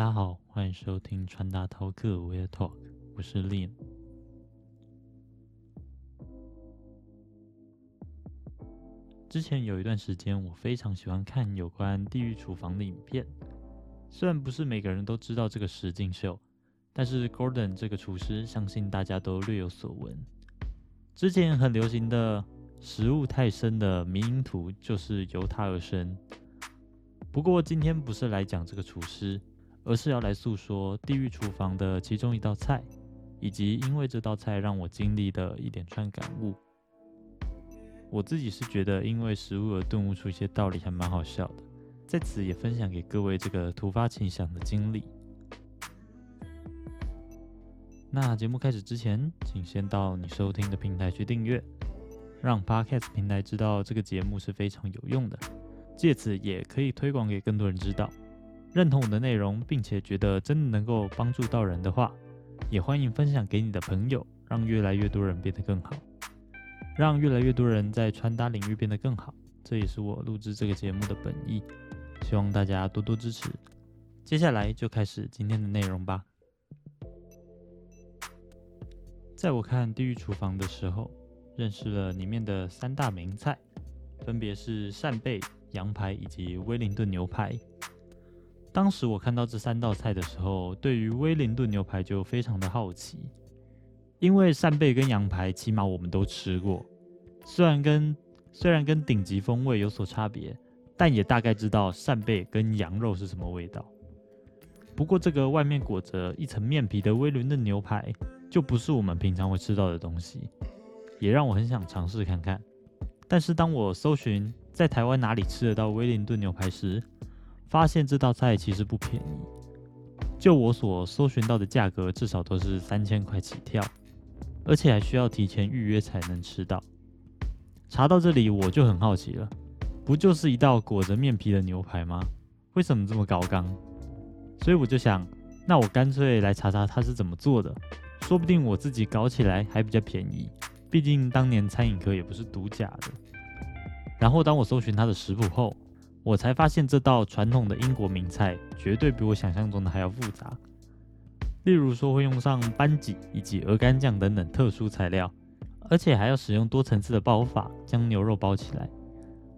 大家好，欢迎收听传达饕客 Wear Talk，我是 Lin。之前有一段时间，我非常喜欢看有关地狱厨房的影片。虽然不是每个人都知道这个实境秀，但是 Gordon 这个厨师，相信大家都略有所闻。之前很流行的食物太深的迷因图，就是由他而生。不过今天不是来讲这个厨师，而是要来诉说地狱厨房的其中一道菜，以及因为这道菜让我经历的一连串感悟。我自己是觉得，因为食物而顿悟出一些道理，还蛮好笑的。在此也分享给各位这个突发奇想的经历。那节目开始之前，请先到你收听的平台去订阅，让 Podcast 平台知道这个节目是非常有用的，借此也可以推广给更多人知道。认同我的内容，并且觉得真的能够帮助到人的话，也欢迎分享给你的朋友，让越来越多人变得更好。让越来越多人在穿搭领域变得更好，这也是我录制这个节目的本意。希望大家多多支持。接下来就开始今天的内容吧。在我看《地狱厨房》的时候，认识了里面的三大名菜，分别是扇贝、羊排以及威灵顿牛排。当时我看到这三道菜的时候，对于威灵顿牛排就非常的好奇。因为扇贝跟羊排，起码我们都吃过，虽然跟虽然跟顶级风味有所差别，但也大概知道扇贝跟羊肉是什么味道。不过这个外面裹着一层面皮的威灵顿牛排，就不是我们平常会吃到的东西，也让我很想尝试看看。但是当我搜寻在台湾哪里吃得到威灵顿牛排时，发现这道菜其实不便宜，就我所搜寻到的价格，至少都是三千块起跳。而且还需要提前预约才能吃到。查到这里我就很好奇了，不就是一道裹着面皮的牛排吗？为什么这么高刚？所以我就想，那我干脆来查查它是怎么做的，说不定我自己搞起来还比较便宜。毕竟当年餐饮科也不是独家的。然后当我搜寻它的食谱后，我才发现这道传统的英国名菜绝对比我想象中的还要复杂。例如说会用上班戟以及鹅肝酱等等特殊材料，而且还要使用多层次的包法将牛肉包起来，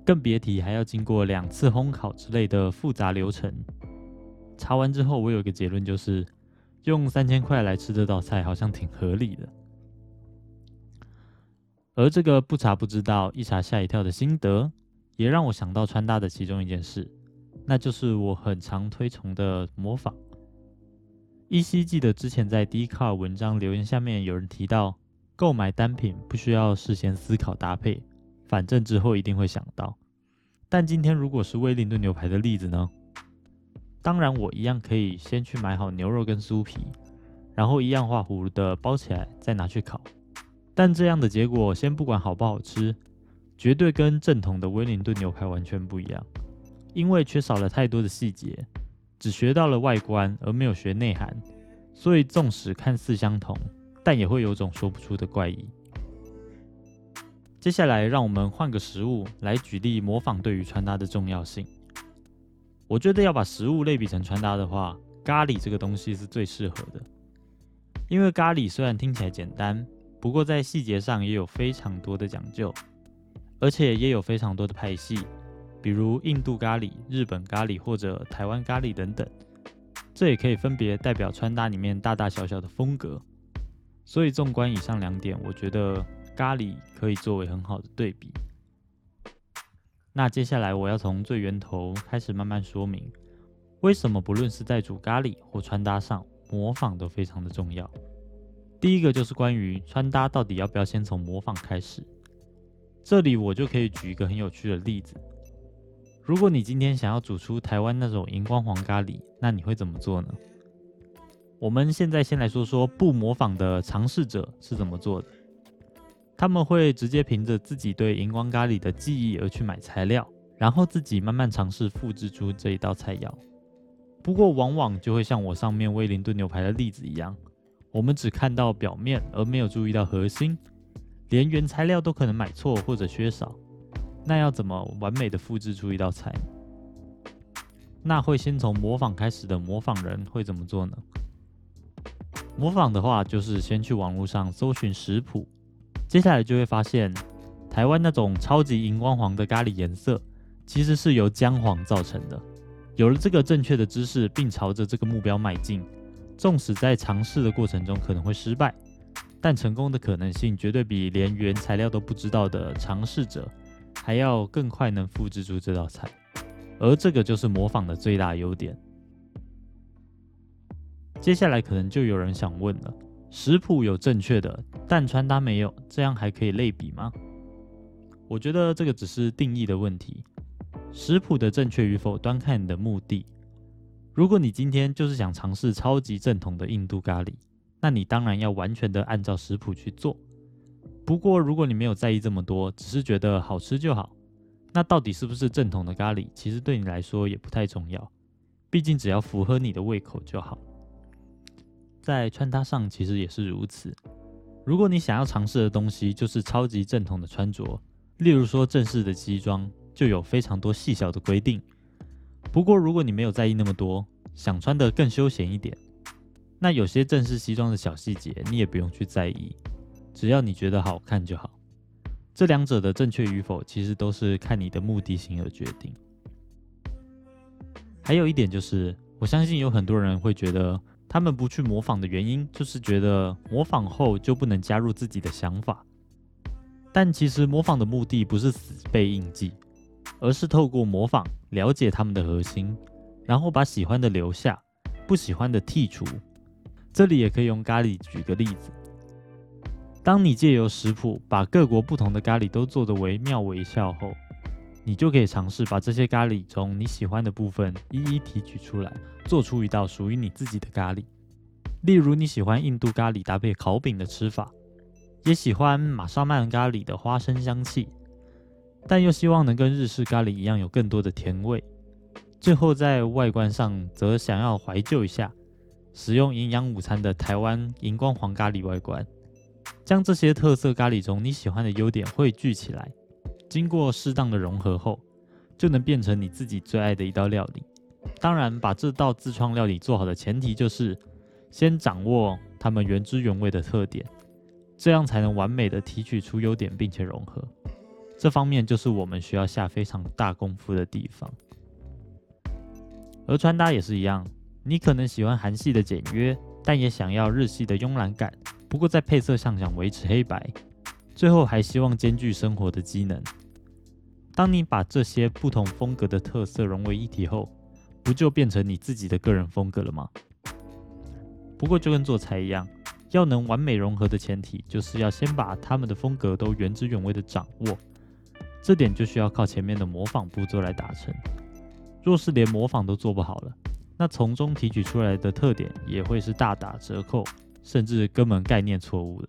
更别提还要经过两次烘烤之类的复杂流程。查完之后，我有一个结论，就是用三千块来吃这道菜好像挺合理的。而这个不查不知道，一查吓一跳的心得，也让我想到穿搭的其中一件事，那就是我很常推崇的模仿。依稀记得之前在 d c a r 文章留言下面有人提到，购买单品不需要事先思考搭配，反正之后一定会想到。但今天如果是威灵顿牛排的例子呢？当然我一样可以先去买好牛肉跟酥皮，然后一样画葫芦的包起来再拿去烤。但这样的结果先不管好不好吃，绝对跟正统的威灵顿牛排完全不一样，因为缺少了太多的细节。只学到了外观，而没有学内涵，所以纵使看似相同，但也会有种说不出的怪异。接下来，让我们换个食物来举例模仿对于穿搭的重要性。我觉得要把食物类比成穿搭的话，咖喱这个东西是最适合的，因为咖喱虽然听起来简单，不过在细节上也有非常多的讲究，而且也有非常多的派系。比如印度咖喱、日本咖喱或者台湾咖喱等等，这也可以分别代表穿搭里面大大小小的风格。所以纵观以上两点，我觉得咖喱可以作为很好的对比。那接下来我要从最源头开始慢慢说明，为什么不论是在煮咖喱或穿搭上，模仿都非常的重要。第一个就是关于穿搭到底要不要先从模仿开始，这里我就可以举一个很有趣的例子。如果你今天想要煮出台湾那种荧光黄咖喱，那你会怎么做呢？我们现在先来说说不模仿的尝试者是怎么做的。他们会直接凭着自己对荧光咖喱的记忆而去买材料，然后自己慢慢尝试复制出这一道菜肴。不过往往就会像我上面威灵顿牛排的例子一样，我们只看到表面，而没有注意到核心，连原材料都可能买错或者缺少。那要怎么完美的复制出一道菜？那会先从模仿开始的模仿人会怎么做呢？模仿的话，就是先去网络上搜寻食谱，接下来就会发现，台湾那种超级荧光黄的咖喱颜色，其实是由姜黄造成的。有了这个正确的知识，并朝着这个目标迈进，纵使在尝试的过程中可能会失败，但成功的可能性绝对比连原材料都不知道的尝试者还要更快能复制出这道菜。而这个就是模仿的最大优点。接下来可能就有人想问了：食谱有正确的，但穿搭没有，这样还可以类比吗？我觉得这个只是定义的问题。食谱的正确与否，端看你的目的。如果你今天就是想尝试超级正统的印度咖喱，那你当然要完全的按照食谱去做。不过，如果你没有在意这么多，只是觉得好吃就好，那到底是不是正统的咖喱，其实对你来说也不太重要。毕竟只要符合你的胃口就好。在穿搭上其实也是如此。如果你想要尝试的东西就是超级正统的穿着，例如说正式的西装，就有非常多细小的规定。不过如果你没有在意那么多，想穿得更休闲一点，那有些正式西装的小细节你也不用去在意，只要你觉得好看就好。这两者的正确与否，其实都是看你的目的性而决定。还有一点就是，我相信有很多人会觉得。他们不去模仿的原因，就是觉得模仿后就不能加入自己的想法。但其实模仿的目的不是死背印记，而是透过模仿了解他们的核心，然后把喜欢的留下，不喜欢的剔除。这里也可以用咖喱举个例子：当你借由食谱把各国不同的咖喱都做得惟妙惟肖后，你就可以尝试把这些咖喱中你喜欢的部分一一提取出来，做出一道属于你自己的咖喱。例如你喜欢印度咖喱搭配烤饼的吃法，也喜欢玛莎曼咖喱的花生香气，但又希望能跟日式咖喱一样有更多的甜味。最后在外观上则想要怀旧一下，使用营养午餐的台湾荧光黄咖喱外观，将这些特色咖喱中你喜欢的优点汇聚起来。经过适当的融合后，就能变成你自己最爱的一道料理。当然，把这道自创料理做好的前提就是先掌握它们原汁原味的特点，这样才能完美的提取出优点并且融合。这方面就是我们需要下非常大功夫的地方。而穿搭也是一样，你可能喜欢韩系的简约，但也想要日系的慵懒感。不过在配色上想维持黑白，最后还希望兼具生活的机能。当你把这些不同风格的特色融为一体后，不就变成你自己的个人风格了吗？不过就跟做菜一样，要能完美融合的前提，就是要先把他们的风格都原汁原味的掌握。这点就需要靠前面的模仿步骤来达成。若是连模仿都做不好了，那从中提取出来的特点也会是大打折扣，甚至根本概念错误的。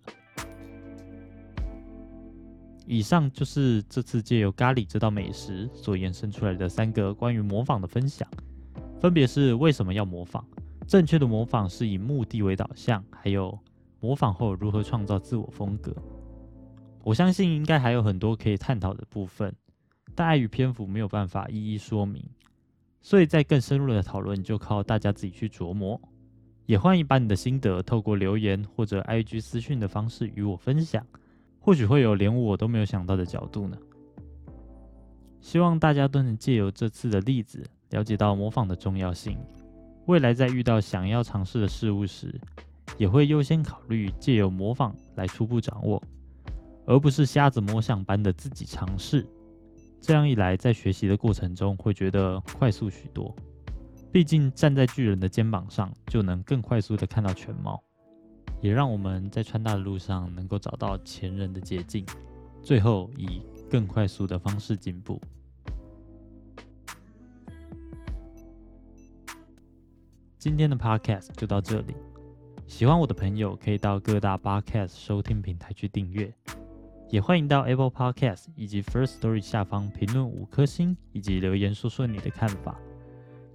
以上就是这次借由咖喱这道美食所延伸出来的三个关于模仿的分享，分别是为什么要模仿，正确的模仿是以目的为导向，还有模仿后如何创造自我风格。我相信应该还有很多可以探讨的部分，但碍于篇幅没有办法一一说明，所以在更深入的讨论就靠大家自己去琢磨。也欢迎把你的心得透过留言或者 IG 私讯的方式与我分享。或许会有连我都没有想到的角度呢。希望大家都能借由这次的例子，了解到模仿的重要性。未来在遇到想要尝试的事物时，也会优先考虑借由模仿来初步掌握，而不是瞎子摸象般的自己尝试。这样一来，在学习的过程中会觉得快速许多。毕竟站在巨人的肩膀上，就能更快速的看到全貌。也让我们在穿搭的路上能够找到前人的捷径，最后以更快速的方式进步。今天的 Podcast 就到这里，喜欢我的朋友可以到各大 Podcast 收听平台去订阅，也欢迎到 Apple Podcast 以及 First Story 下方评论五颗星以及留言说说你的看法。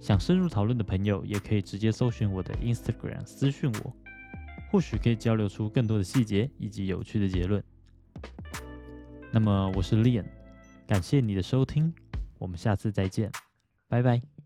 想深入讨论的朋友也可以直接搜寻我的 Instagram 私讯我。或许可以交流出更多的细节以及有趣的结论。那么，我是 Lian，感谢你的收听，我们下次再见，拜拜。